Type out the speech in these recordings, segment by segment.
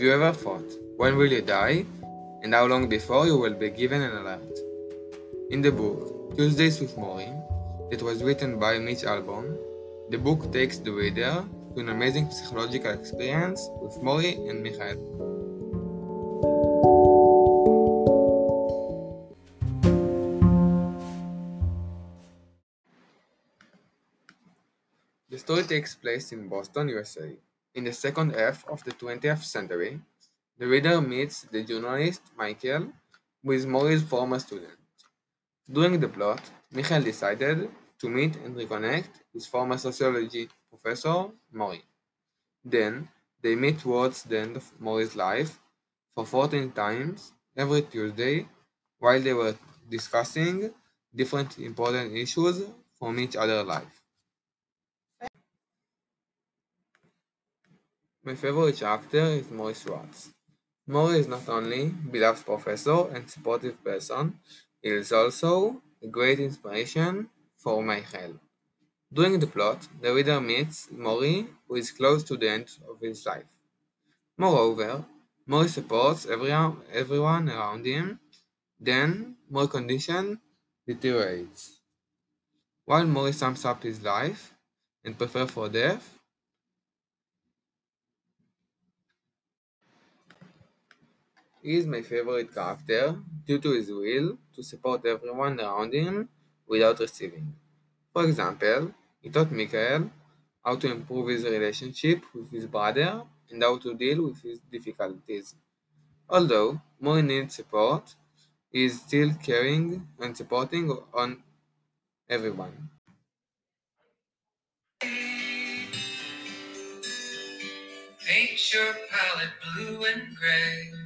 you ever thought, when will you die? And how long before you will be given an alert? In the book, Tuesdays with Morrie, that was written by Mitch Albom, the book takes the reader to an amazing psychological experience with Morrie and Michael. The story takes place in Boston, USA. In the second half of the 20th century, the reader meets the journalist Michael, who is Morrie's former student. During the plot, Michael decided to meet and reconnect his former sociology professor, Morrie. Then, they meet towards the end of Morrie's life for 14 times every Tuesday while they were discussing different important issues from each other's life. My favorite character is Morrie Schwartz. Morrie is not only beloved professor and supportive person, he is also a great inspiration for my Michael. During the plot, the reader meets Morrie, who is close to the end of his life. Moreover, Morrie supports everyone, everyone around him, then Morrie's condition deteriorates. While Morrie sums up his life and prepares for death, He is my favorite character due to his will to support everyone around him without receiving. For example, he taught Michael how to improve his relationship with his brother and how to deal with his difficulties. Although Morrie needs support, he is still caring and supporting on everyone. Paint your palette blue and gray.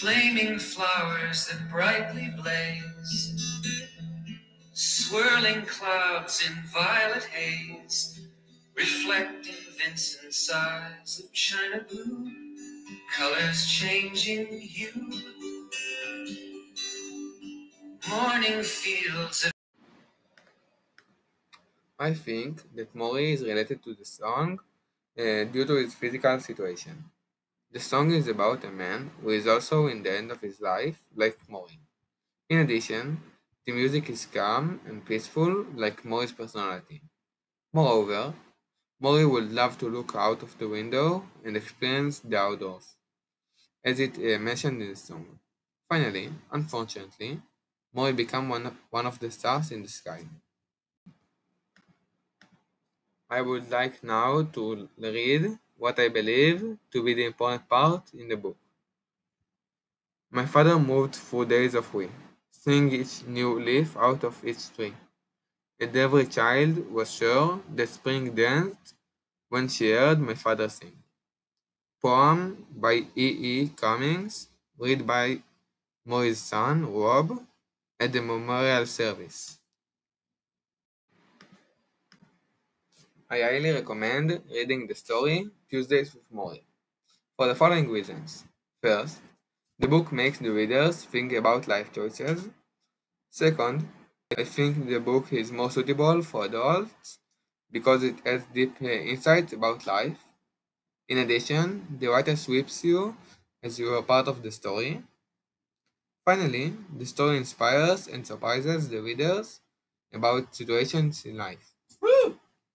Flaming flowers that brightly blaze. Swirling clouds in violet haze. Reflecting Vincent's eyes of china blue. Colors changing hue. Morning fields of I think that Morrie is related to the song uh, due to his physical situation. The song is about a man who is also in the end of his life, like Morrie. In addition, the music is calm and peaceful, like Morrie's personality. Moreover, Morrie would love to look out of the window and experience the outdoors, as it uh, mentioned in the song. Finally, unfortunately, Morrie became one one of the stars in the sky. I would like now to read what I believe to be the important part in the book. My father moved through days of we, seeing each new leaf out of each tree. And every child was sure that spring danced when she heard my father sing. Poem by E. E. Cummings, read by Morrie's son, Rob, at the memorial service. I highly recommend reading the story Tuesdays with Morrie for the following reasons. First, the book makes the readers think about life choices. Second, I think the book is more suitable for adults because it has deep insights about life. In addition, the writer sweeps you as you are part of the story. Finally, the story inspires and surprises the readers about situations in life. Woo!